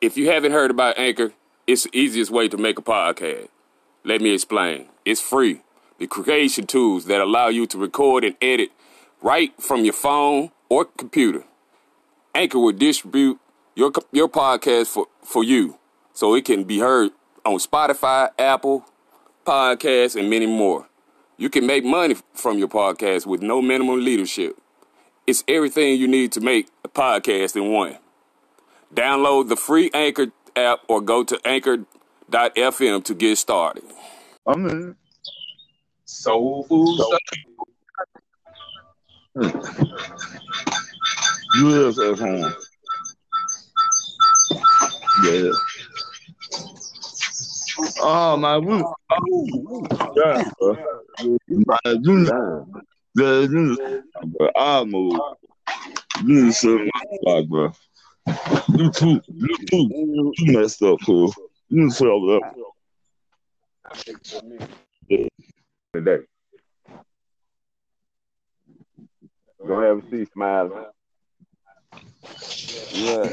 If you haven't heard about Anchor, it's the easiest way to make a podcast. Let me explain. It's free. The creation tools that allow you to record and edit right from your phone or computer. Anchor will distribute your your podcast for, for you so it can be heard on Spotify, Apple Podcasts, and many more. You can make money from your podcast with no minimum leadership. It's everything you need to make a podcast in one. Download the free Anchor app or go to anchor.fm to get started. I'm in. Soul food. So- You is at home. Yeah. Oh my we oh, yeah, bro. My you know, yeah, you know, bro. I move. You need to my spot, bro. You too, you too, you messed up, cool. You over there. today. Don't ever see smiling. Yeah.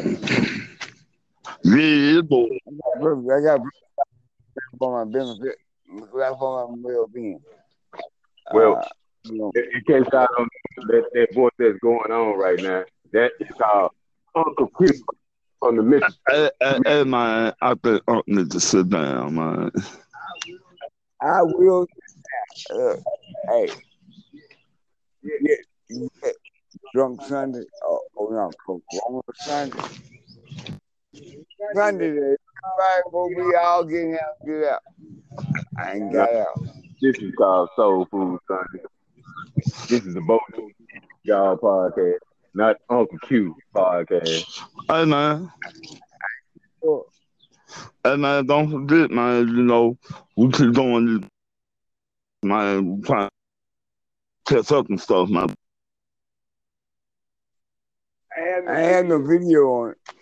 Yeah, boy. I got for my benefit. That's for my well being. Well, uh, you know, In in case I don't know that, that voice that's going on right now, that is called Uncle Chris from the Mission. Hey, hey, hey, man, I think I need to sit down, man. I will. Uh, hey, yeah, yeah, drunk Sunday. Oh, oh no, cool. Wrong with Sunday. Sunday, day, right before we all get out, get out. I ain't got out. This is called Soul Food Sunday. This is the Boat Y'all podcast, not Uncle Q podcast. Hey, man. Hey, man, don't forget, man, you know, we keep doing this, man, trying to catch up and stuff, man. I had no video on it. What's wrong with it?